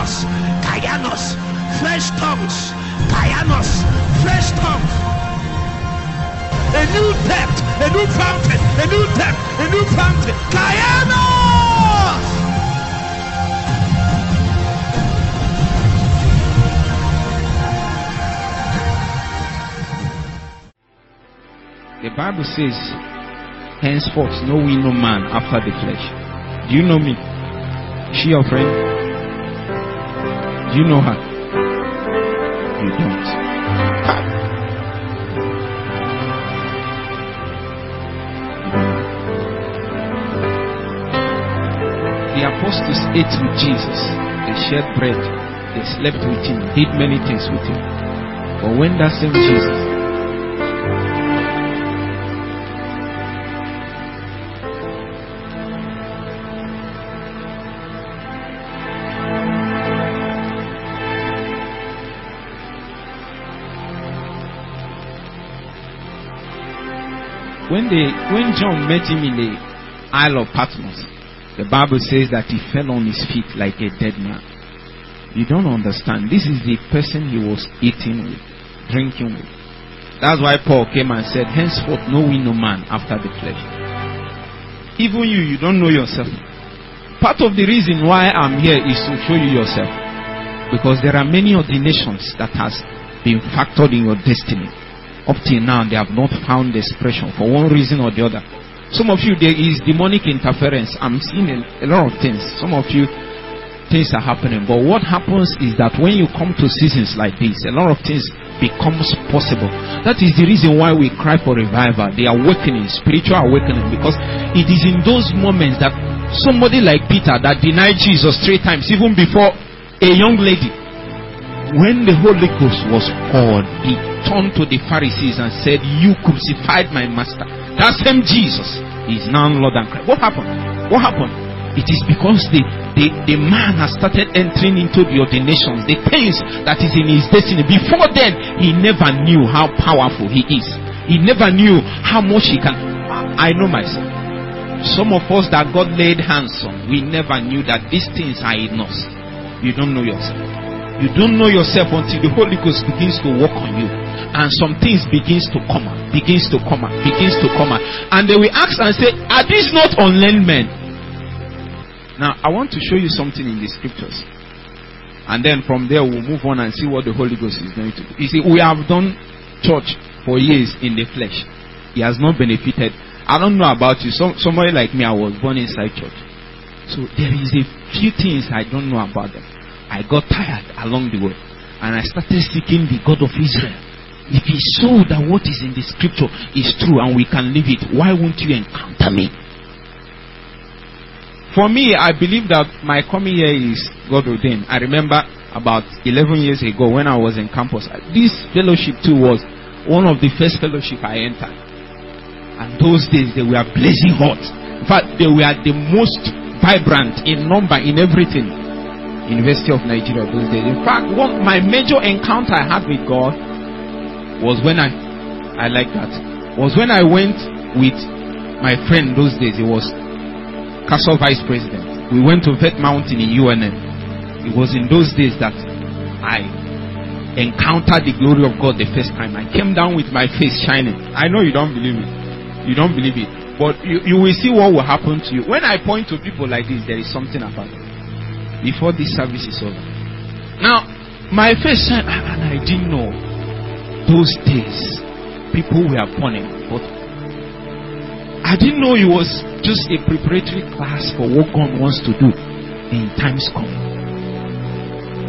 Kayanos, Kayanos, fresh tongues, Kayanos, fresh tongues. A new depth, a new fountain, a new depth, a new fountain. Kayanos! The Bible says, henceforth know we no man after the flesh. Do you know me? She your friend? Do you know her? You don't. The apostles ate with Jesus. They shared bread. They slept with him, did many things with him. But when that same Jesus when they when John met him in the Isle of Patmos, the Bible says that he fell on his feet like a dead man. You don't understand. This is the person he was eating with, drinking with. That's why Paul came and said, Henceforth know we no man after the flesh. Even you, you don't know yourself. Part of the reason why I'm here is to show you yourself. Because there are many ordinations that has been factored in your destiny. Up till now, they have not found expression for one reason or the other. Some of you, there is demonic interference. I'm seeing a, a lot of things. Some of you, things are happening. But what happens is that when you come to seasons like this, a lot of things becomes possible. That is the reason why we cry for revival, the awakening, spiritual awakening, because it is in those moments that somebody like Peter that denied Jesus three times, even before a young lady, when the Holy Ghost was poured, he turned to the Pharisees and said, You crucified my master. That same Jesus is now Lord and Christ. What happened? What happened? It is because the, the, the man has started entering into the ordinations, the things that is in his destiny. Before then, he never knew how powerful he is. He never knew how much he can. I know myself. Some of us that God laid hands on, we never knew that these things are in us. You don't know yourself. You don't know yourself until the Holy Ghost begins to work on you. And some things begins to come out, begins to come out, begins to come out. And they will ask and say, Are these not unlearned men? Now, I want to show you something in the scriptures. And then from there, we'll move on and see what the Holy Ghost is going to do. You see, we have done church for years in the flesh. He has not benefited. I don't know about you. Some, somebody like me, I was born inside church. So there is a few things I don't know about them. I got tired along the way. And I started seeking the God of Israel. If he so that what is in the scripture is true and we can live it, why won't you encounter me? For me, I believe that my coming here is God ordained. I remember about 11 years ago when I was in campus, this fellowship too was one of the first fellowship I entered. And those days they were blazing hot. In fact, they were the most vibrant in number, in everything. University of Nigeria those days. In fact, one my major encounter I had with God was when I I like that was when I went with my friend those days. It was Castle Vice President. We went to Vet Mountain in UNN. It was in those days that I encountered the glory of God the first time. I came down with my face shining. I know you don't believe it. You don't believe it. But you, you will see what will happen to you. When I point to people like this, there is something about it. Before this service is over. Now, my shined, and I didn't know those days people were burning. But I didn't know it was just a preparatory class for what God wants to do in times come.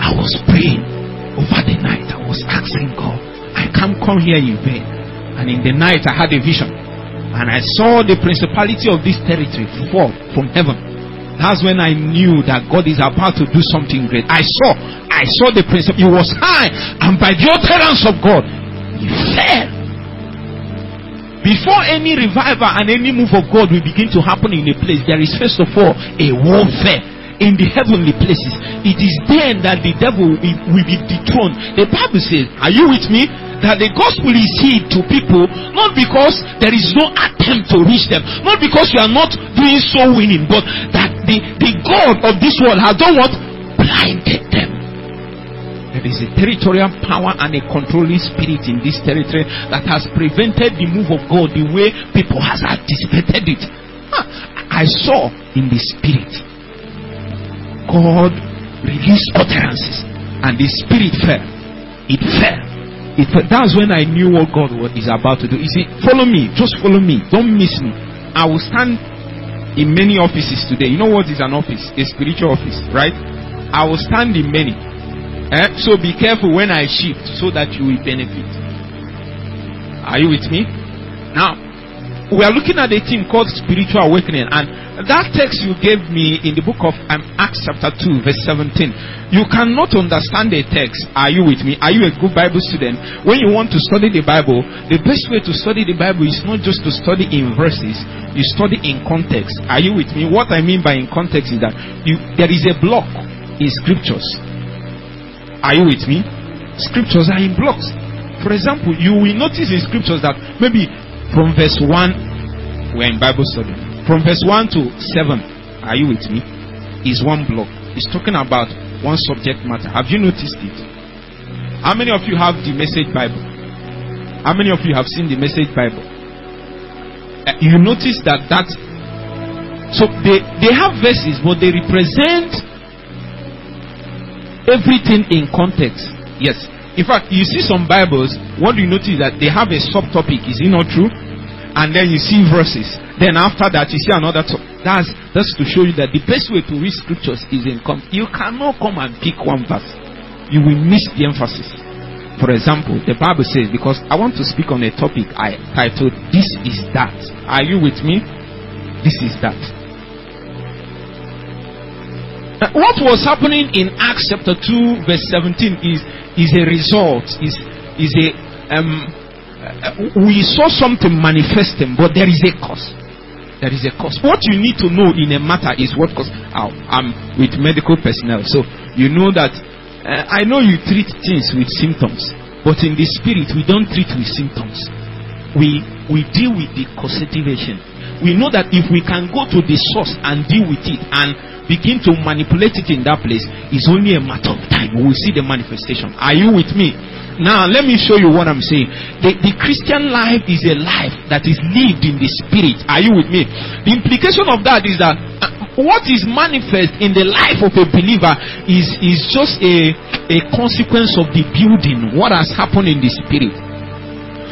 I was praying over the night. I was asking God, I can't come here in vain. And in the night, I had a vision. And I saw the principality of this territory fall from heaven. That's when I knew that God is about to do something great. I saw, I saw the principle. It was high, and by the utterance of God, he fell. Before any revival and any move of God will begin to happen in a place, there is first of all a warfare in the heavenly places. It is then that the devil will will be dethroned. The Bible says, Are you with me? That the gospel is hid to people not because there is no attempt to reach them, not because you are not doing so winning, but that the, the God of this world has done what? Blinded them. There is a territorial power and a controlling spirit in this territory that has prevented the move of God the way people has anticipated it. Ah, I saw in the spirit God released utterances and the spirit fell. It fell. It fell. That's when I knew what God is about to do. You see, follow me. Just follow me. Don't miss me. I will stand in many offices today. You know what is an office? A spiritual office, right? I will stand in many. Eh? So be careful when I shift so that you will benefit. Are you with me? Now, we are looking at a theme called spiritual awakening, and that text you gave me in the book of um, Acts, chapter 2, verse 17. You cannot understand the text. Are you with me? Are you a good Bible student? When you want to study the Bible, the best way to study the Bible is not just to study in verses, you study in context. Are you with me? What I mean by in context is that you, there is a block in scriptures are you with me? Scriptures are in blocks. For example, you will notice in scriptures that maybe from verse 1, we're in Bible study, from verse 1 to 7, are you with me? Is one block. It's talking about one subject matter. Have you noticed it? How many of you have the message Bible? How many of you have seen the message Bible? Uh, you notice that that so they they have verses, but they represent everything in context. Yes. In fact, you see some Bibles, what do you notice that they have a subtopic, is it not true? And then you see verses. Then after that, you see another. To- that's that's to show you that the best way to read scriptures is in com. You cannot come and pick one verse. You will miss the emphasis. For example, the Bible says, because I want to speak on a topic I titled "This is That." Are you with me? This is that. What was happening in Acts chapter 2, verse 17 is, is a result, is, is a, um, uh, we saw something manifesting, but there is a cause. There is a cause. What you need to know in a matter is what cause. Oh, I'm with medical personnel, so you know that uh, I know you treat things with symptoms, but in the spirit, we don't treat with symptoms. We, we deal with the causative agent. We know that if we can go to the source and deal with it and begin to manipulate it in that place, it's only a matter of time. We will see the manifestation. Are you with me? Now, let me show you what I'm saying. The, the Christian life is a life that is lived in the spirit. Are you with me? The implication of that is that uh, what is manifest in the life of a believer is, is just a, a consequence of the building, what has happened in the spirit.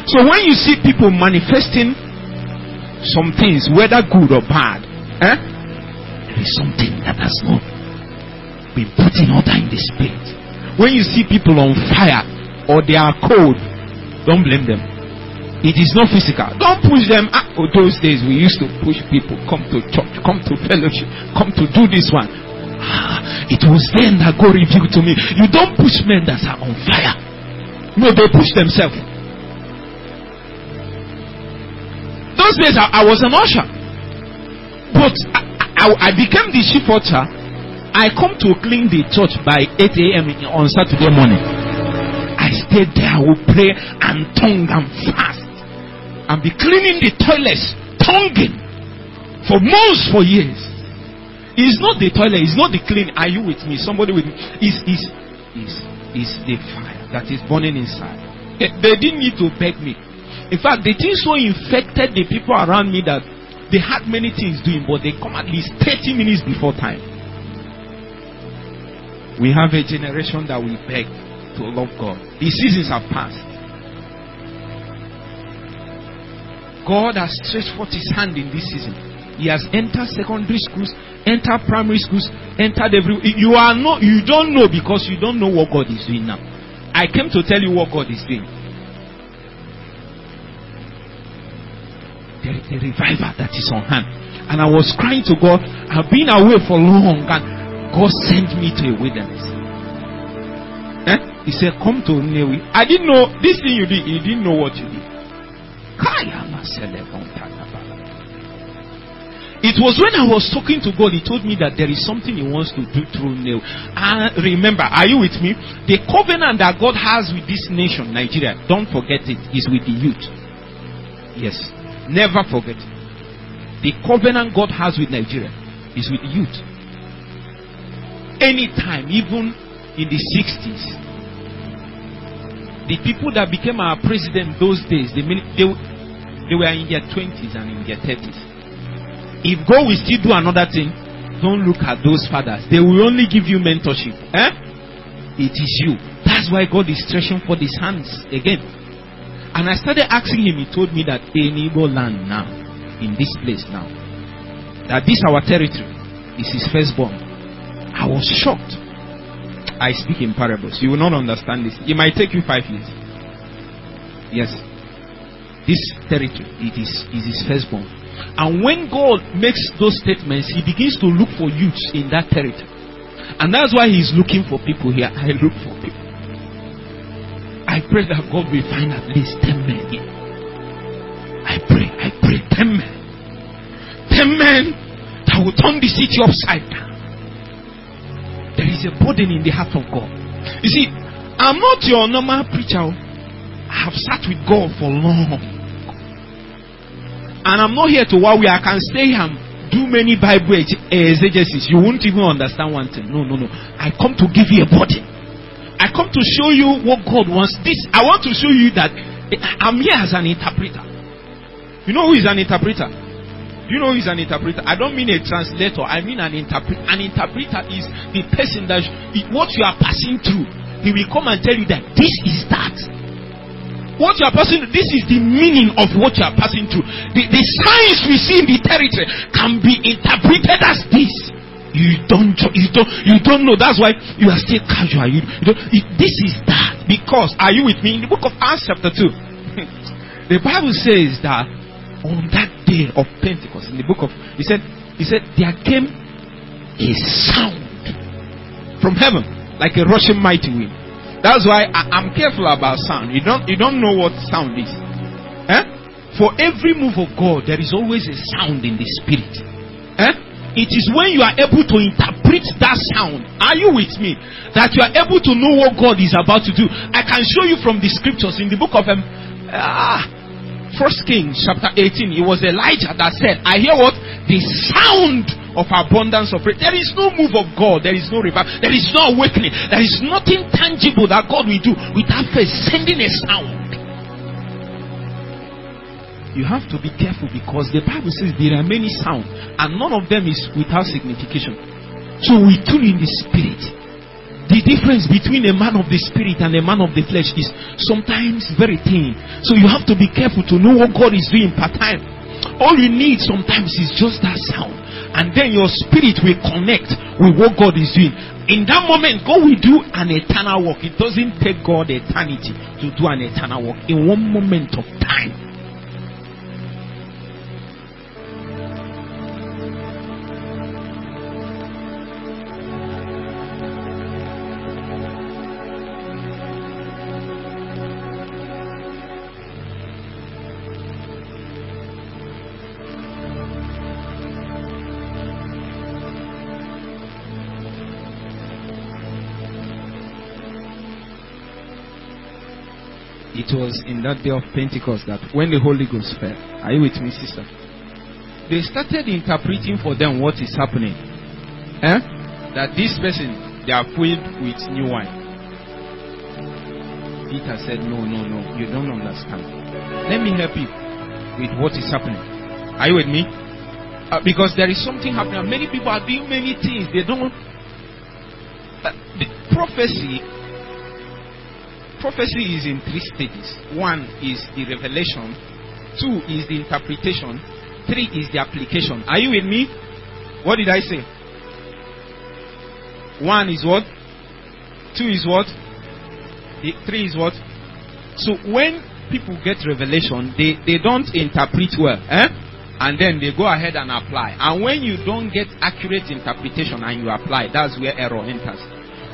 So when you see people manifesting some things, whether good or bad, eh, there is something that has not been put in order in the spirit. When you see people on fire or they are cold, don't blame them. It is not physical. Don't push them. Ah, oh, those days we used to push people, come to church, come to fellowship, come to do this one. Ah, it was then that God revealed to me. You don't push men that are on fire. No, they push themselves. Those days I, I was an usher. But I, I, I became the chief usher. I come to clean the church by 8 a.m. on Saturday morning. I stayed there, I would pray and tongue and fast. And be cleaning the toilets, tonguing for months, for years. It's not the toilet, it's not the clean. Are you with me? Somebody with me. It's, it's, it's, it's the fire that is burning inside. They, they didn't need to beg me. In fact, the thing so infected the people around me that they had many things doing, but they come at least 30 minutes before time. We have a generation that we beg to love God. The seasons have passed. God has stretched forth his hand in this season. He has entered secondary schools, entered primary schools, entered every you are not you don't know because you don't know what God is doing now. I came to tell you what God is doing. There is a revival that is on hand. And I was crying to God. I've been away for long and God sent me to a wilderness. Eh? He said, Come to Newi. I didn't know this thing you did, you didn't know what you did. It was when I was talking to God, He told me that there is something He wants to do through Neil. And remember, are you with me? The covenant that God has with this nation, Nigeria, don't forget it, is with the youth. Yes. Never forget. The covenant God has with Nigeria is with youth. Anytime, even in the 60s, the people that became our president those days, they, they, they were in their 20s and in their 30s. If God will still do another thing, don't look at those fathers. They will only give you mentorship. Eh? It is you. That's why God is stretching for his hands again. And I started asking him, he told me that in Enibo land now, in this place now, that this our territory is his firstborn. I was shocked. I speak in parables. You will not understand this. It might take you five years. Yes. This territory, it is, is his firstborn. And when God makes those statements, He begins to look for youths in that territory. And that's why He's looking for people here. I look for people. I pray that God will find at least 10 men here. I pray, I pray, 10 men. 10 men that will turn the city upside down. There is a burden in the heart of God. You see, I'm not your normal preacher. I have sat with God for long. And I'm not here to worry. I can stay and do many Bible eh, exegesis. You won't even understand one thing. No, no, no. I come to give you a body. I come to show you what God wants. This I want to show you that eh, I'm here as an interpreter. You know who is an interpreter? You know who is an interpreter? I don't mean a translator. I mean an interpreter. An interpreter is the person that what you are passing through. He will come and tell you that this is that. What you are passing this is the meaning of what you are passing through. The, the signs we see in the territory can be interpreted as this. You don't, you don't, you don't know. That's why you are still casual. You, you don't, it, this is that because are you with me in the book of Acts chapter two? the Bible says that on that day of Pentecost, in the book of, he said, he said there came a sound from heaven like a rushing mighty wind that's why I, am careful about sound. You don't, you don't know what sound is. Eh? For every move of God, there is always a sound in the spirit. Eh? It is when you are able to interpret that sound. Are you with me? That you are able to know what God is about to do. I can show you from the scriptures in the book of um, uh, First Kings chapter 18. It was Elijah that said, I hear what? The sound of abundance of prayer. There is no move of God. There is no revival. There is no awakening. There is nothing tangible that God will do without first sending a sound. You have to be careful because the Bible says there are many sounds and none of them is without signification. So we tune in the spirit. The difference between a man of the spirit and a man of the flesh is sometimes very thin. So you have to be careful to know what God is doing part time. All you need sometimes is just that sound and then your spirit will connect with what God is doing. In that moment, God will do an eternal work. It doesn't take God eternity to do an eternal work in one moment of time. It was in that day of Pentecost that when the Holy Ghost fell, are you with me, sister? They started interpreting for them what is happening. Eh? That this person, they are filled with new wine. Peter said, No, no, no, you don't understand. Let me help you with what is happening. Are you with me? Uh, because there is something happening. Many people are doing many things. They don't. Uh, the prophecy prophecy is in three stages. One is the revelation, two is the interpretation, three is the application. Are you with me? What did I say? One is what? Two is what? The three is what? So when people get revelation, they, they don't interpret well. Eh? And then they go ahead and apply. And when you don't get accurate interpretation and you apply, that's where error enters.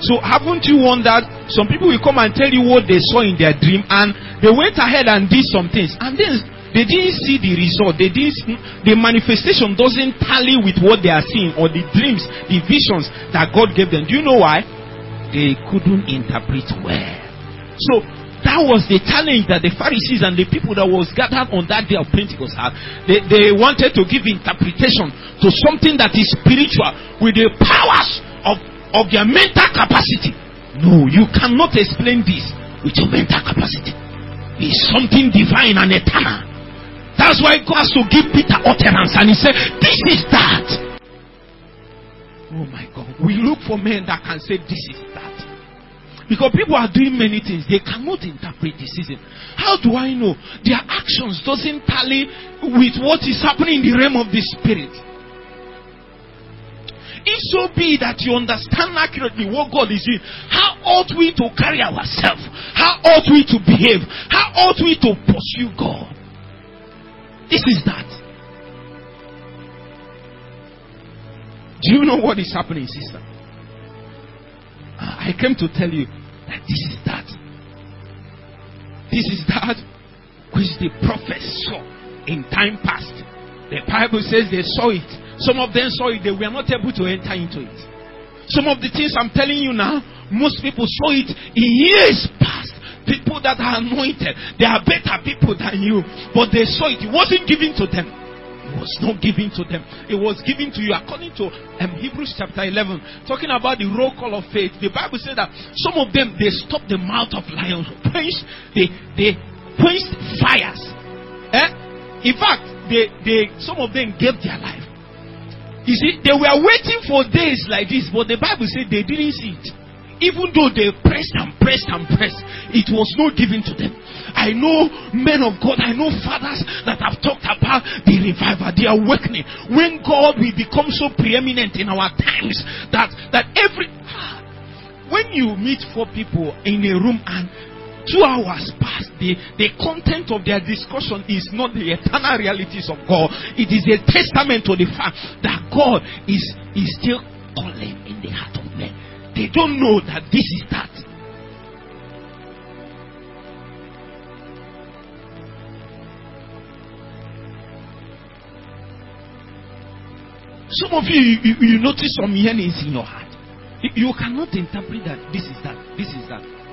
So haven't you wondered? Some people will come and tell you what they saw in their dream, and they went ahead and did some things, and then they didn't see the result. They didn't. The manifestation doesn't tally with what they are seeing or the dreams, the visions that God gave them. Do you know why? They couldn't interpret well. So that was the challenge that the Pharisees and the people that was gathered on that day of Pentecost had. They, they wanted to give interpretation to something that is spiritual with the powers of of their mental capacity. No, you cannot explain this with your mental capacity. It's something divine and eternal. That's why God has to give Peter utterance and he said, This is that. Oh my God. We look for men that can say, This is that. Because people are doing many things, they cannot interpret the season. How do I know? Their actions doesn't tally with what is happening in the realm of the spirit. If so be that you understand accurately what God is doing, how ought we to carry ourselves? How ought we to behave? How ought we to pursue God? This is that. Do you know what is happening, sister? I came to tell you that this is that. This is that which the prophets saw in time past. The Bible says they saw it. Some of them saw it, they were not able to enter into it. Some of the things I'm telling you now, most people saw it in years past. People that are anointed, they are better people than you, but they saw it. It wasn't given to them It was not given to them. It was given to you according to um, Hebrews chapter 11, talking about the roll call of faith. The Bible said that some of them they stopped the mouth of lions, quenched they they quenched fires. Eh? In fact, they they some of them gave their life. You see, they were waiting for days like this, but the Bible said they didn't see it. Even though they pressed and pressed and pressed, it was not given to them. I know men of God, I know fathers that have talked about the revival, the awakening. When God will become so preeminent in our times that that every when you meet four people in a room and two hours pass, the, the content of their discussion is not the eternal realities of God. It is a testament to the fact that God is, is still calling in the heart of men. They don't know that this is that. Some of you, you, you notice some yearnings in your heart. You cannot interpret that this is that, this is that.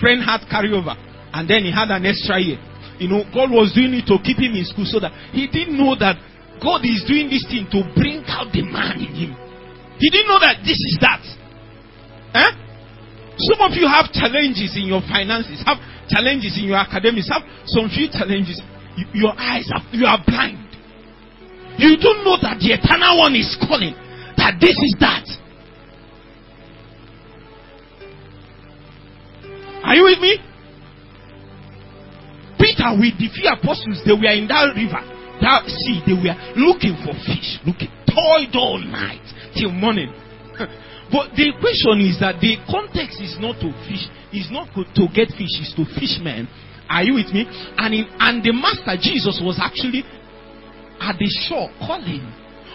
Friend had carryover and then he had an extra year. You know, God was doing it to keep him in school so that he didn't know that God is doing this thing to bring out the man in him. He didn't know that this is that. Eh? Some of you have challenges in your finances, have challenges in your academics, have some few challenges. your eyes are you are blind. You don't know that the eternal one is calling. That this is that. Are you with me? Peter with the few apostles, they were in that river that sea, they were looking for fish, looking, toiled all night till morning. but the question is that the context is not to fish, is not to get fish, is to fishmen. Are you with me? And in, and the master Jesus was actually at the shore calling.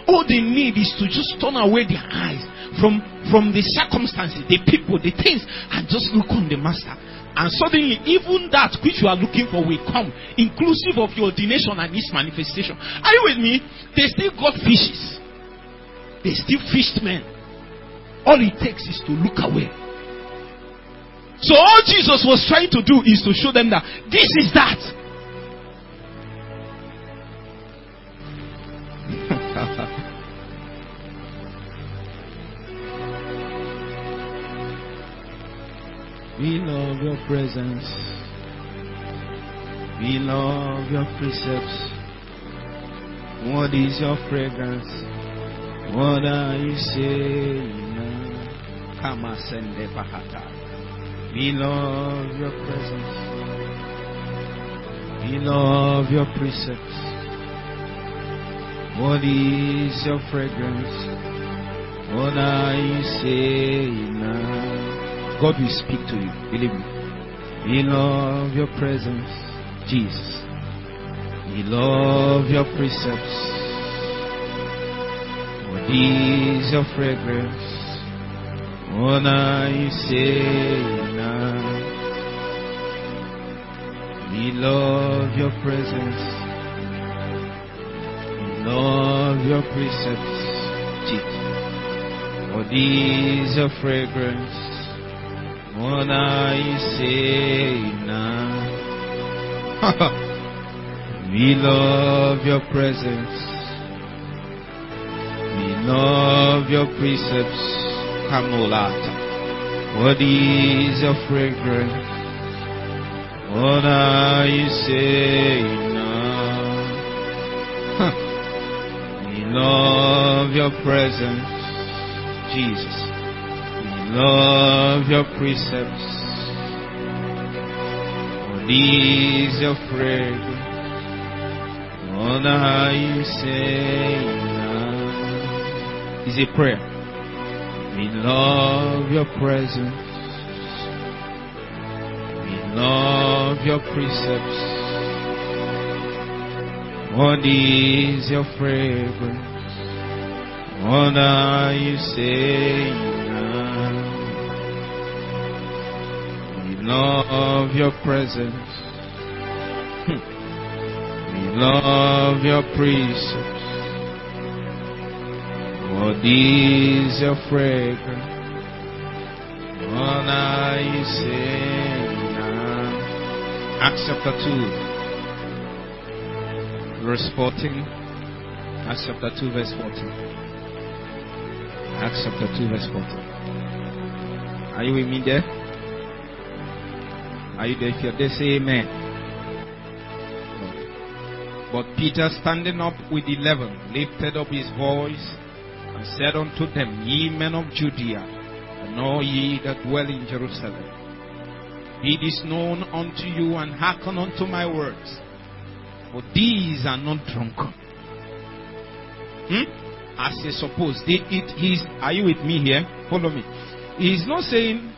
All they need is to just turn away their eyes from, from the circumstances, the people, the things, and just look on the master. And suddenly, even that which you are looking for will come, inclusive of your ordination and its manifestation. Are you with me? They still got fishes, they still fished men. All it takes is to look away. So, all Jesus was trying to do is to show them that this is that. Your presence. We love your precepts. What is your fragrance? What are you saying now? Kama sende bahata. We love your presence. We love your precepts. What is your fragrance? What are you saying? God will speak to you. Believe me. We love your presence, Jesus. We love your precepts. What is your fragrance? Are you saying now? We love your presence. We love your precepts, Jesus. What is your fragrance? Saying now? we love your presence. We love your precepts. Kamulata. What is your fragrance? Saying now? We love your presence, Jesus. Love your precepts. What is your fragrance? What are you saying? Is a prayer. We love your presence. We love your precepts. What is your fragrance? Are you saying love your presence. Hmm. We love your precepts. What is your fragrance? What are you now? Acts chapter 2, verse 14. Acts chapter 2, verse 14. Acts chapter 2, verse 14. Are you with me there? Are you there? If you're there, say amen. But Peter, standing up with eleven, lifted up his voice and said unto them, Ye men of Judea, and all ye that dwell in Jerusalem, be this known unto you, and hearken unto my words. For these are not drunken. Hmm? As you suppose, they, is. Are you with me here? Follow me. He is not saying.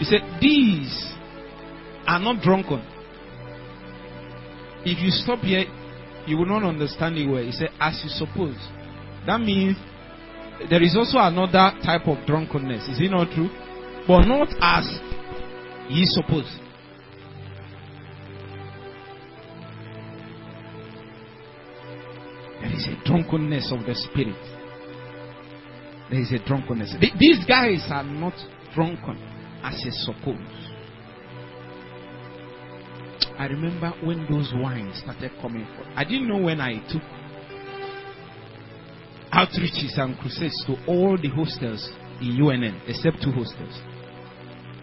He said these are not drunken. If you stop here, you will not understand it well. He said, as you suppose. That means there is also another type of drunkenness. Is it not true? But not as ye suppose. There is a drunkenness of the spirit. There is a drunkenness. These guys are not drunken as you suppose. I remember when those wines started coming. I didn't know when I took outreaches and crusades to all the hostels in UNN, except two hostels.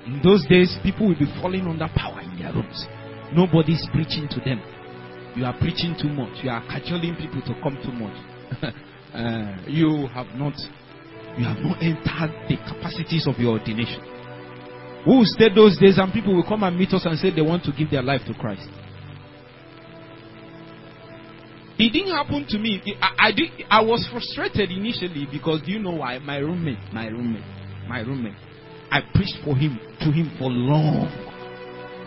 In those days, people will be falling under power in their rooms. Nobody's preaching to them. You are preaching too much. You are cajoling people to come too much. Uh, you have not, you have not entered the capacities of your ordination. We will stay those days, and people will come and meet us and say they want to give their life to Christ. It didn't happen to me. I, I, did, I was frustrated initially because do you know why? My roommate, my roommate, my roommate. I preached for him to him for long.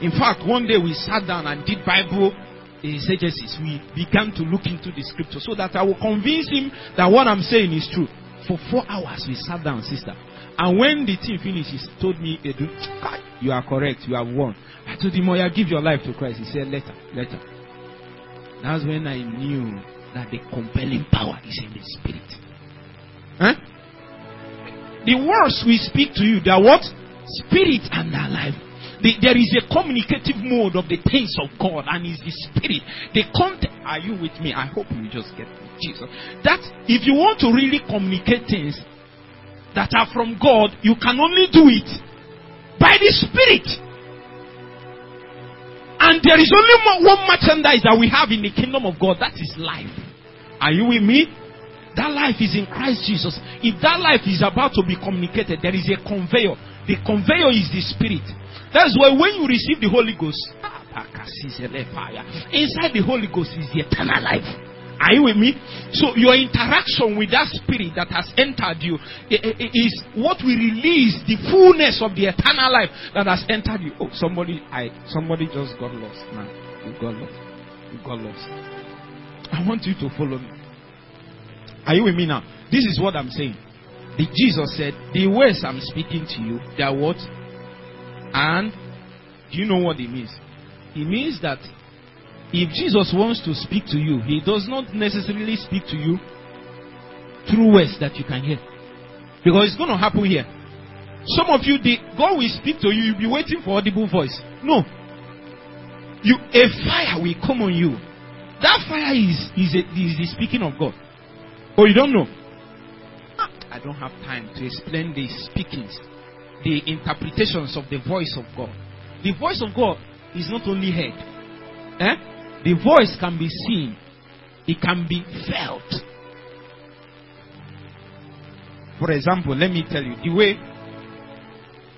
In fact, one day we sat down and did Bible exegesis. We began to look into the scripture so that I will convince him that what I'm saying is true. For four hours we sat down, sister. And when the thing finished, he told me, Edu, ah, you are correct, you have won. I told him, yeah, give your life to Christ. He said, later, later. That's when I knew that the compelling power is in the spirit. Huh? The words we speak to you, they are what? Spirit and alive. The, there is a communicative mode of the things of God, and is the spirit. The content. Are you with me? I hope you just get me. Jesus. That if you want to really communicate things that are from God, you can only do it by the spirit. And there is only one merchandise that we have in the kingdom of God. That is life. Are you with me? That life is in Christ Jesus. If that life is about to be communicated, there is a conveyor. The conveyor is the spirit. That's why when you receive the Holy Ghost, inside the Holy Ghost is the eternal life. Are you with me? So your interaction with that spirit that has entered you is what will release the fullness of the eternal life that has entered you. Oh, somebody, I somebody just got lost. Man, you got lost. You got lost. I want you to follow me. Are you with me now? This is what I'm saying. The Jesus said, The words I'm speaking to you, they are what? And do you know what it means? It means that if Jesus wants to speak to you, he does not necessarily speak to you through words that you can hear. Because it's going to happen here. Some of you, the, God will speak to you, you'll be waiting for audible voice. No. You, a fire will come on you. That fire is, is, a, is the speaking of God. Oh, you don't know? I don't have time to explain the speakings, the interpretations of the voice of God. The voice of God is not only heard. Eh? The voice can be seen. It can be felt. For example, let me tell you the way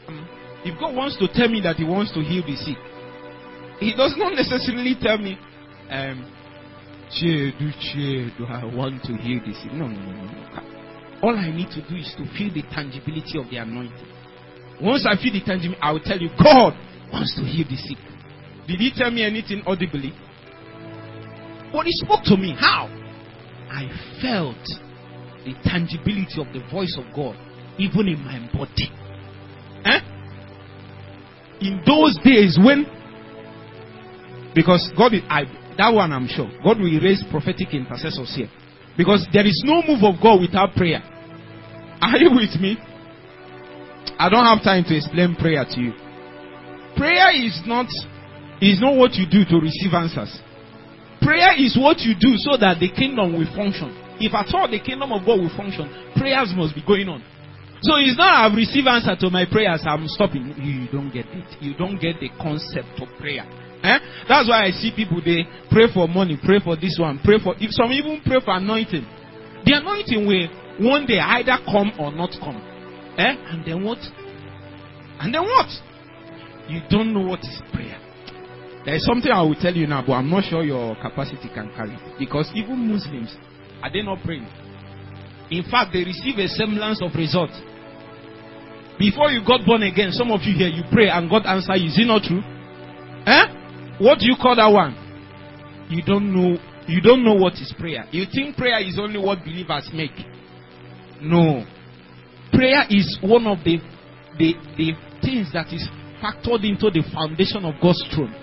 um, if God wants to tell me that He wants to heal the sick, He does not necessarily tell me, um, do do I want to heal the sick. No, no, no, no. All I need to do is to feel the tangibility of the anointing. Once I feel the tangibility, I will tell you, God wants to heal the sick. Did He tell me anything audibly? But He spoke to me. How? I felt the tangibility of the voice of God even in my body. Eh? In those days when because God is I that one I'm sure God will raise prophetic intercessors here. Because there is no move of God without prayer. Are you with me? I don't have time to explain prayer to you. Prayer is not is not what you do to receive answers. Prayer is what you do so that the kingdom will function. If at all the kingdom of God will function, prayers must be going on. So it's not I've received answer to my prayers, I'm stopping. You, don't get it. You don't get the concept of prayer. Eh? That's why I see people they pray for money, pray for this one, pray for if some even pray for anointing. The anointing will one day either come or not come. Eh? And then what? And then what? You don't know what is prayer. There is something I will tell you now, but I'm not sure your capacity can carry. Because even Muslims, are they not praying? In fact, they receive a semblance of result. Before you got born again, some of you here, you pray and God answer you. Is it not true? Eh? What do you call that one? You don't know. You don't know what is prayer. You think prayer is only what believers make. No. Prayer is one of the, the, the things that is factored into the foundation of God's throne.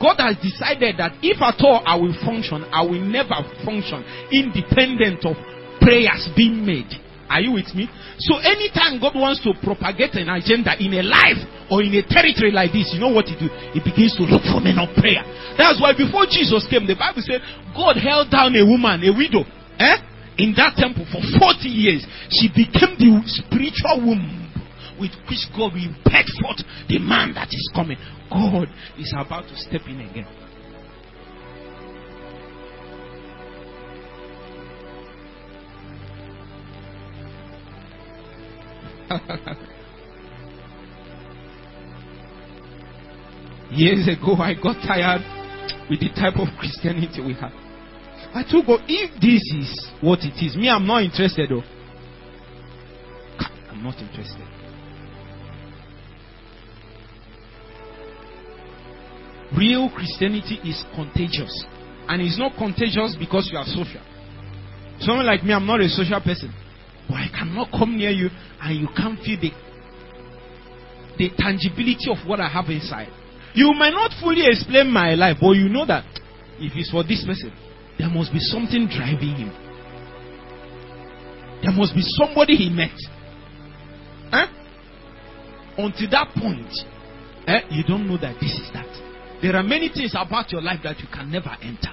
God has decided that if at all I will function, I will never function independent of prayers being made. Are you with me? So anytime God wants to propagate an agenda in a life or in a territory like this, you know what he do? He begins to look for men of prayer. That's why before Jesus came, the Bible said God held down a woman, a widow, eh? In that temple for 40 years. She became the spiritual womb with which God will bed forth the man that is coming. God is about to step in again. Years ago, I got tired with the type of Christianity we have. I told God, if this is what it is, me, I'm not interested though. I'm not interested. Real Christianity is contagious. And it's not contagious because you are social. Someone like me, I'm not a social person. But I cannot come near you and you can't feel the, the tangibility of what I have inside. You might not fully explain my life, but you know that if it's for this person, there must be something driving him. There must be somebody he met. Huh? Until that point, eh, you don't know that this is that. There are many things about your life that you can never enter.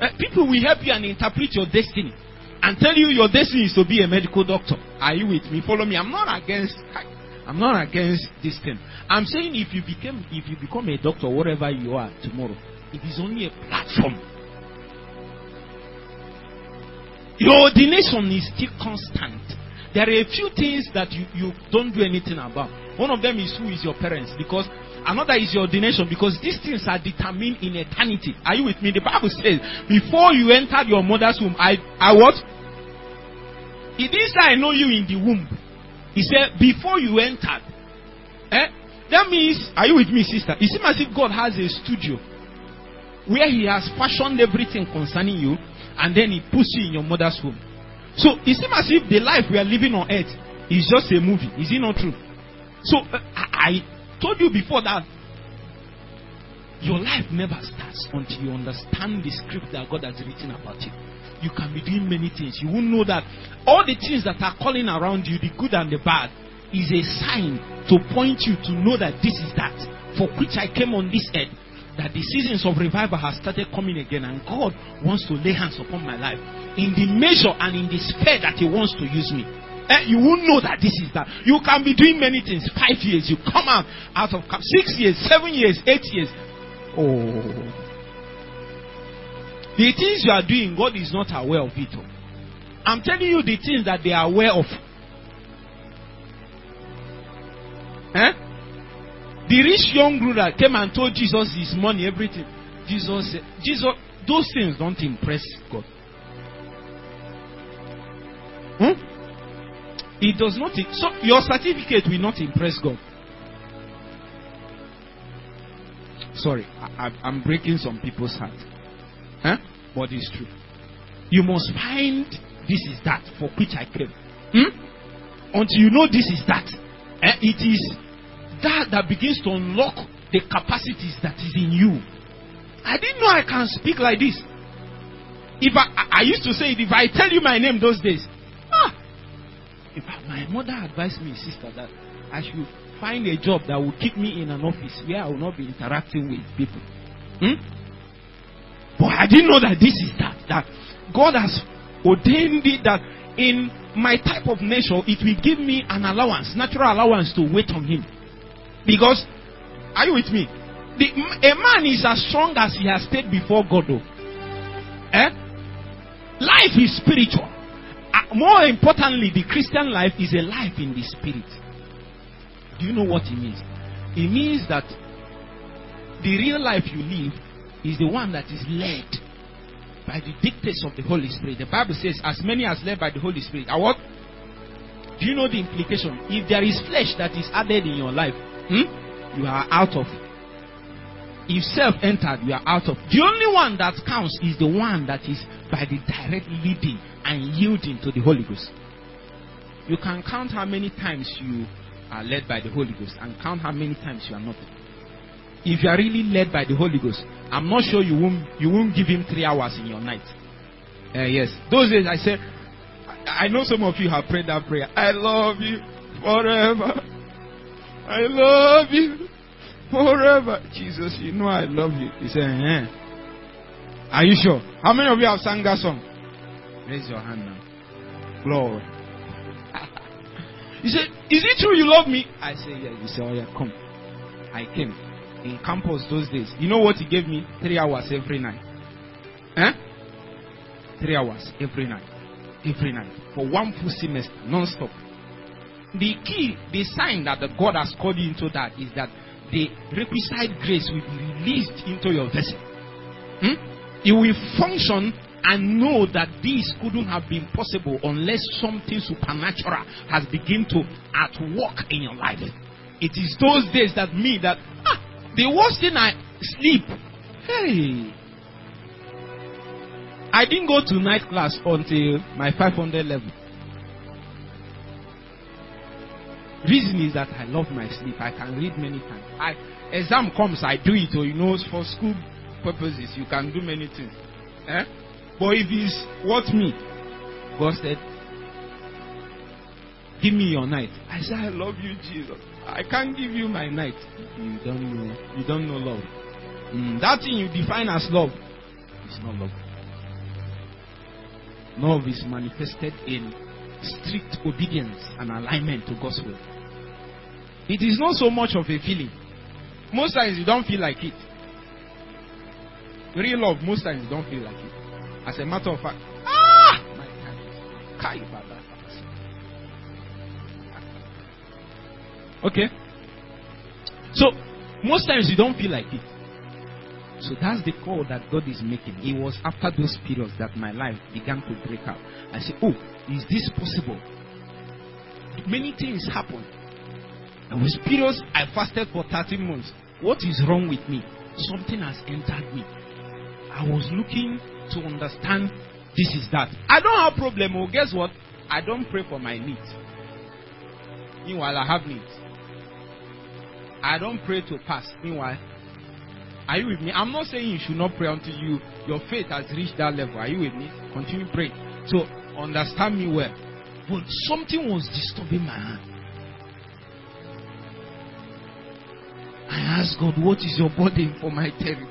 Uh, people will help you and interpret your destiny and tell you your destiny is to be a medical doctor. Are you with me? Follow me. I'm not against. I'm not against this thing. I'm saying if you become if you become a doctor, whatever you are tomorrow, it is only a platform. Your ordination is still constant. There are a few things that you, you don't do anything about. One of them is who is your parents because Another is your ordination because these things are determined in eternity. Are you with me? The Bible says, before you entered your mother's womb, I, I what? Didn't say, I know you in the womb. He said, before you entered. Eh? That means, are you with me, sister? It seems as if God has a studio where He has fashioned everything concerning you and then He puts you in your mother's womb. So it seems as if the life we are living on earth is just a movie. Is it not true? So uh, I, told you before that your life never starts until you understand the script that God has written about you. You can be doing many things. You won't know that all the things that are calling around you, the good and the bad, is a sign to point you to know that this is that for which I came on this earth. That the seasons of revival have started coming again, and God wants to lay hands upon my life in the measure and in the sphere that He wants to use me. Eh, you won't know that this is that. You can be doing many things. Five years, you come out out of camp. Six years, seven years, eight years. Oh. The things you are doing, God is not aware of it. Oh. I'm telling you the things that they are aware of. Eh? The rich young ruler came and told Jesus his money, everything. Jesus said, Jesus, those things don't impress God. Hmm? It does not. So your certificate will not impress God. Sorry, I, am breaking some people's heart. Huh? But it's true. You must find this is that for which I came. Hmm? Until you know this is that. Eh? It is that that begins to unlock the capacities that is in you. I didn't know I can speak like this. If I, I used to say it, if I tell you my name those days, ah, if my mother advised me, sister, that I should find a job that will keep me in an office where I will not be interacting with people. Hmm? But I didn't know that this is that. That God has ordained it that in my type of nature, it will give me an allowance, natural allowance to wait on Him. Because, are you with me? The, a man is as strong as he has stayed before God. Though. Eh? Life is spiritual. Uh, more importantly, the Christian life is a life in the spirit. Do you know what it means? It means that the real life you live is the one that is led by the dictates of the Holy Spirit. The Bible says, as many as led by the Holy Spirit are what? Do you know the implication? If there is flesh that is added in your life, hmm, you are out of. If self entered, you are out of. The only one that counts is the one that is by the direct leading and yielding to the Holy Ghost. You can count how many times you are led by the Holy Ghost and count how many times you are not. If you are really led by the Holy Ghost, I'm not sure you won't you won't give him three hours in your night. Uh, yes, those days I said, I know some of you have prayed that prayer. I love you forever. I love you forever. Jesus, you know I love you. He said, eh. Are you sure? How many of you have sung that song? Raise your hand now. Glory. he said, Is it true you love me? I said, Yeah. He said, Oh, yeah, come. I came in campus those days. You know what he gave me? Three hours every night. Eh? Three hours every night. Every night. For one full semester, non stop. The key, the sign that the God has called you into that is that the requisite grace will be released into your vessel. Hmm? You will function and know that this couldn't have been possible unless something supernatural has begun to at work in your life. It is those days that me that ah, the worst thing I sleep. Hey. I didn't go to night class until my 500 level. Reason is that I love my sleep. I can read many times. I, exam comes, I do it. Or you know, for school purposes, you can do many things. Eh? But if it's what me, God said, give me your night. I said, I love you, Jesus. I can't give you my night. You don't know. You don't know love. Mm, that thing you define as love is not love. Love is manifested in strict obedience and alignment to God's will. It is not so much of a feeling. Most times you don't feel like it. Real love, most times you don't feel like it. As a matter of fact, ah, my God, Okay? So, most times you don't feel like it. So that's the call that God is making. It was after those periods that my life began to break out. I said, Oh, is this possible? Many things happened. There was periods I fasted for 13 months. What is wrong with me? Something has entered me. I was looking to understand this is that. I don't have problem. Oh, guess what? I don't pray for my needs. Meanwhile, I have needs. I don't pray to pass. Meanwhile, are you with me? I'm not saying you should not pray until you your faith has reached that level. Are you with me? Continue praying. So understand me well. But something was disturbing my hand. I asked God, what is your burden for my territory?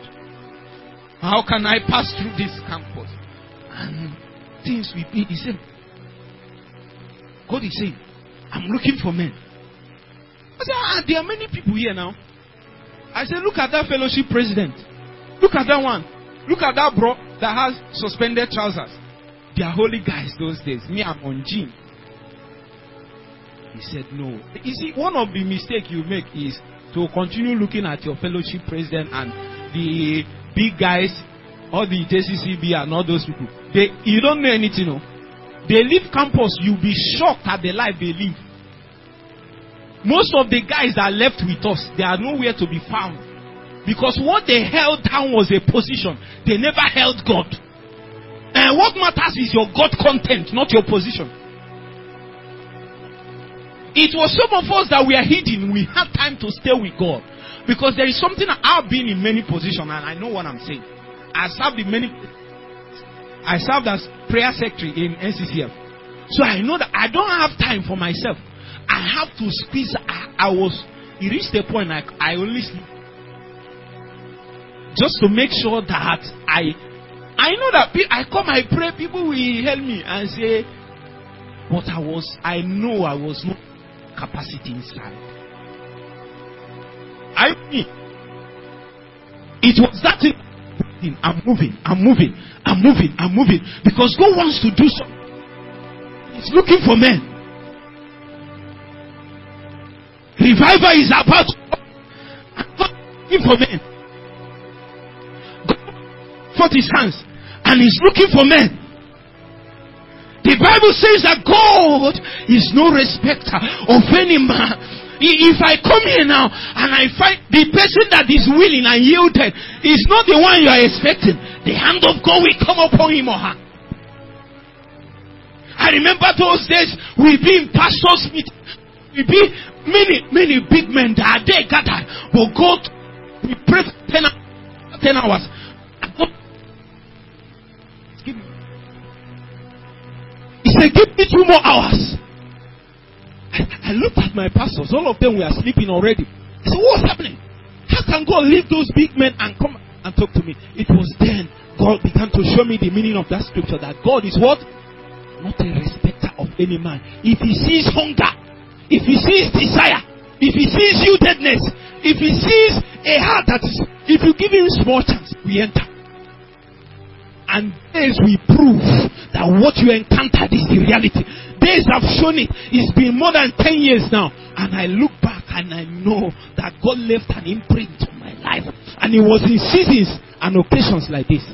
How can I pass through this campus? And things will be the same. God is saying, I'm looking for men. I said, ah, there are many people here now. I said, look at that fellowship president. Look at that one. Look at that bro that has suspended trousers. They are holy guys those days. Me, I'm on gym. He said, no. You see, one of the mistakes you make is to continue looking at your fellowship president and the big guys, all the JCCB and all those people. They, you don't know anything, no? They leave campus, you'll be shocked at the life they live. Most of the guys that left with us, they are nowhere to be found. Because what they held down was a position. They never held God. And what matters is your God content, not your position. It was some of us that were hidden. We had time to stay with God. Because there is something I've been in many positions and I know what I'm saying. I served in many I served as prayer secretary in NCCF. So I know that I don't have time for myself. I have to squeeze. I, I was, it reached a point like I only sleep. Just to make sure that I, I know that I come, I pray, people will help me and say, but I was, I know I was not capacity inside. I mean, it was that thing. I'm moving, I'm moving, I'm moving, I'm moving. Because God wants to do something. He's looking for men. Revival is about looking for men. God his hands and he's looking for men. The Bible says that God is no respecter of any man. If I come here now and I find the person that is willing and yielded is not the one you are expecting, the hand of God will come upon him or her. I remember those days we be in pastors' meeting. We be many, many big men that are there gathered. But God, we pray for 10, 10 hours. He said, Give me two more hours. I, I looked at my pastors, all of them were sleeping already. I said, What's happening? How can God leave those big men and come and talk to me? It was then God began to show me the meaning of that scripture that God is what? Not a respecter of any man. If he sees hunger, if he sees desire, if he sees you deadness, if he sees a heart that is, if you give him small chance, we enter. And days we prove that what you encountered is the reality. Days have shown it. It's been more than 10 years now. And I look back and I know that God left an imprint on my life. And it was in seasons and occasions like this.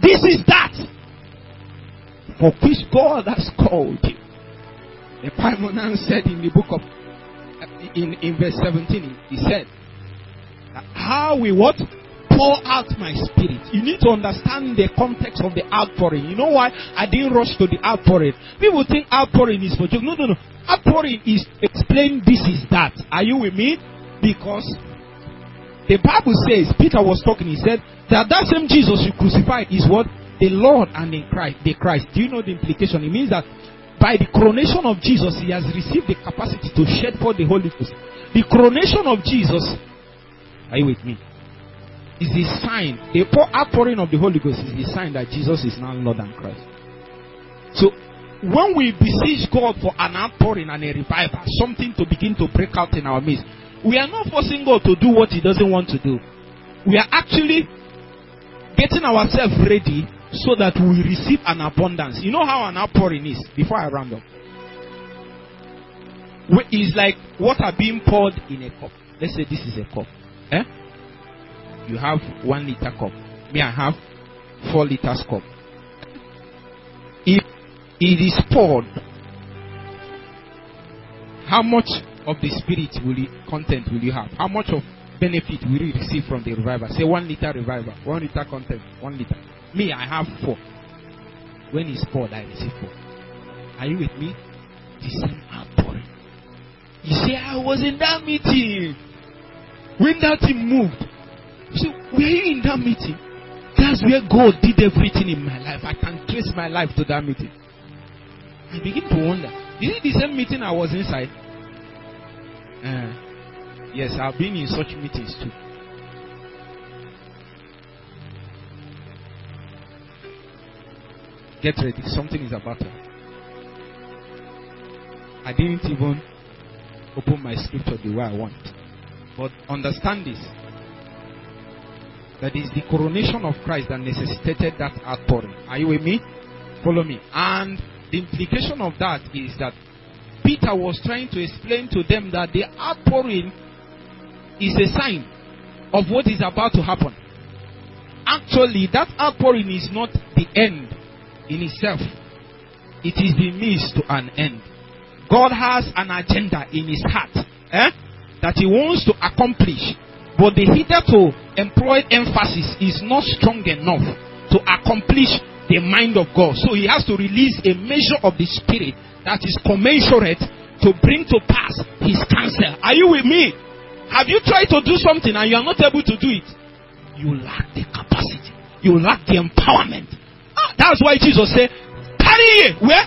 This is that for which God has called you. The Bible said in the book of uh, in, in verse 17, he said, How we what? pour out my spirit. You need to understand the context of the outpouring. You know why I didn't rush to the outpouring? People think outpouring is for joke. No, no, no. Outpouring is explain this is that. Are you with me? Because the Bible says, Peter was talking, he said, that that same Jesus you crucified is what? The Lord and the Christ. The Christ. Do you know the implication? It means that by the coronation of Jesus, he has received the capacity to shed forth the Holy Ghost. The coronation of Jesus, are you with me? is a sign. The outpouring of the Holy Ghost is a sign that Jesus is now Lord and Christ. So when we beseech God for an outpouring and a revival, something to begin to break out in our midst, we are not forcing God to do what He doesn't want to do. We are actually getting ourselves ready so that we receive an abundance. You know how an outpouring is? Before I round up, it's like water being poured in a cup. Let's say this is a cup. Eh? you have one liter cup. Me, I have four liters cup. If it is poured, how much of the spirit will you, content will you have? How much of benefit will you receive from the revival? Say one liter revival, one liter content, one liter. Me, I have four. When it's poured, I receive four. Are you with me? The same outpouring. You say, I was in that meeting. When that thing moved, so, were you in that meeting? That's where God did everything in my life. I can trace my life to that meeting. I begin to wonder is it the same meeting I was inside? Uh, yes, I've been in such meetings too. Get ready. Something is about to happen. I didn't even open my scripture the way I want. But understand this. That is the coronation of Christ that necessitated that outpouring. Are you with me? Follow me. And the implication of that is that Peter was trying to explain to them that the outpouring is a sign of what is about to happen. Actually, that outpouring is not the end in itself, it is the means to an end. God has an agenda in his heart eh, that he wants to accomplish, but the hitherto employed emphasis is not strong enough to accomplish the mind of God. So he has to release a measure of the Spirit that is commensurate to bring to pass his counsel. Are you with me? Have you tried to do something and you are not able to do it? You lack the capacity. You lack the empowerment. That's why Jesus said, tarry where?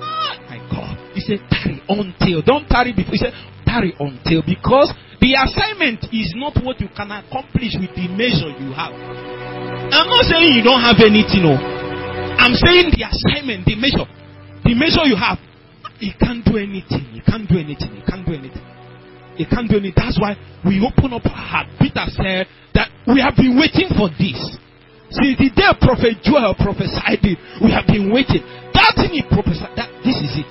Ah, my God. He said, tarry until. Don't tarry before. He said, tarry until. Because the assignment is not what you can accomplish with the measure you have. I'm not saying you don't have anything. No. I'm saying the assignment, the measure. The measure you have. you can't do anything. You can't do anything. You can't do anything. You can't do anything. That's why we open up our heart. Peter said that we have been waiting for this. See, the day Prophet Joel prophesied it, we have been waiting. That thing he prophesied, that this is it.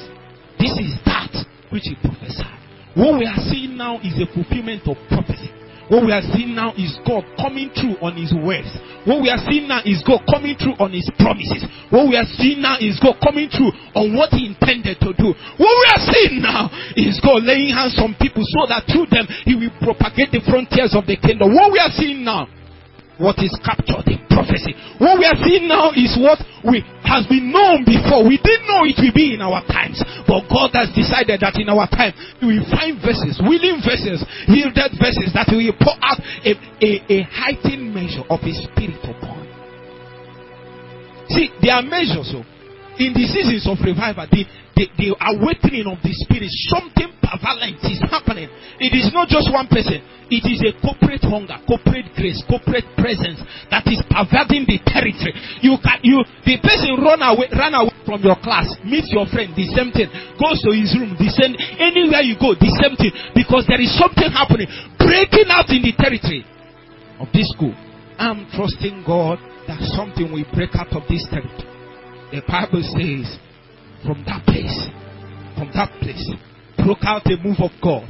This is that which he prophesied. What we are seeing now is a fulfillment of prophecy. What we are seeing now is God coming through on His words. What we are seeing now is God coming through on His promises. What we are seeing now is God coming through on what He intended to do. What we are seeing now is God laying hands on people so that through them He will propagate the frontiers of the kingdom. What we are seeing now what is captured in prophecy. What we are seeing now is what we has been known before. We didn't know it will be in our times, but God has decided that in our time we will find verses, willing verses, yielded verses that will pour out a, a, a heightened measure of His Spirit upon. See, there are measures. So, in the seasons of revival, the, the, the awakening of the Spirit, something prevalent is happening. It is not just one person. It is a corporate hunger, corporate grace, corporate presence that is pervading the territory. You can, you, the person run away, run away from your class, meet your friend, the same thing, goes to his room, the same, anywhere you go, the same thing, because there is something happening, breaking out in the territory of this school. I'm trusting God that something will break out of this territory. The Bible says, from that place, from that place, broke out a move of God.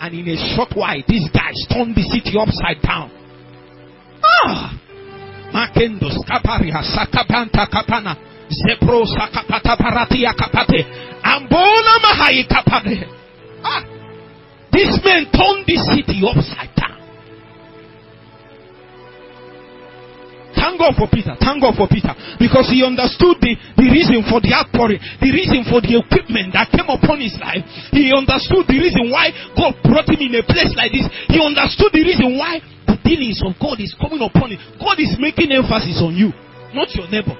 And in a short while, these guys turned the city upside down. Ah! Makendos kaparia sakapanta kapana. Zepro sakapata paratia kapate. Ambola mahai kapade. Ah! These men turned the city upside Thank God for Peter. Thank God for Peter. Because he understood the, the reason for the outpouring, the reason for the equipment that came upon his life. He understood the reason why God brought him in a place like this. He understood the reason why the dealings of God is coming upon him. God is making emphasis on you, not your neighbor.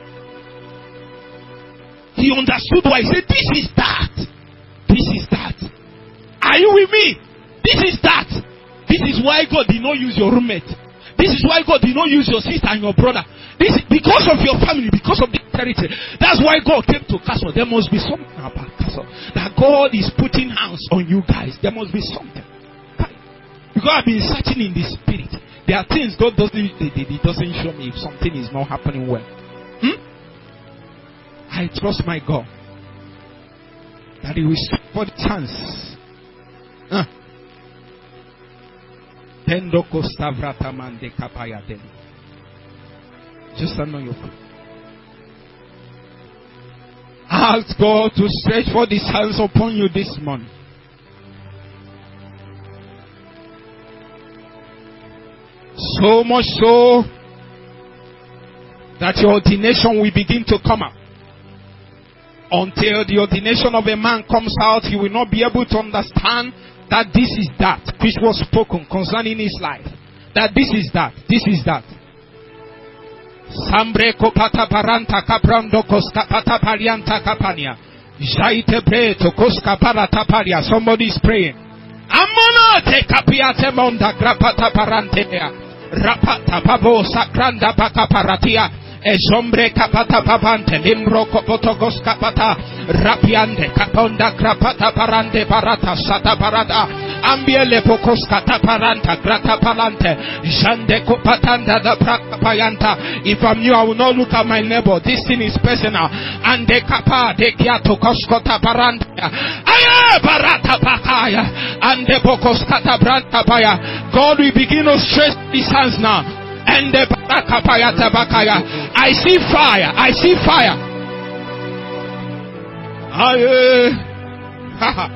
He understood why. He said, This is that. This is that. Are you with me? This is that. This is why God did not use your roommate. This is why God did not use your sister and your brother. This is because of your family, because of the territory. That's why God came to Castle. There must be something about Castle. That God is putting hands on you guys. There must be something. Because I've been searching in the spirit. There are things God doesn't He doesn't show me if something is not happening well. Hmm? I trust my God that He will support the chance. Uh. Just stand on your feet. Ask God to stretch for His hands upon you this morning. So much so that your ordination will begin to come up. Until the ordination of a man comes out, he will not be able to understand that this is that which was spoken concerning his life. That this is that, this is that. Sambre kopata paranta kaprando koskapata parianta kapania. Jaite preto paria. Somebody is praying. Amona te kapiate monda grapata parantea. Rapata sakranda pakaparatia. Ezombre kapata papante. Limbro kopotogos kapata. Rapiande kaponda krapata parante parata sata parata. Ambiele pokos kata paranta grata palante. Jande kopatanda da prakapayanta. If I'm you, I will not look at my neighbor. This thing is personal. And de kapa de kiato koskota paranta. Aya barata pakaya. And de pokos kata branta paya. God will begin to stretch his hands now. And the. I see fire. I see fire. Aye. Ha ha.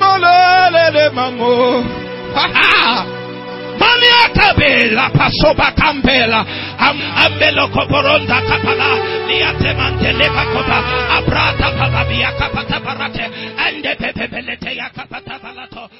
Malele mango. Ha ha. Mania tabela pasoba kambela am ambelo koporonda kapala liate mantele pakopa abrata pababia kapata parate ande pepepelete ya kapata palato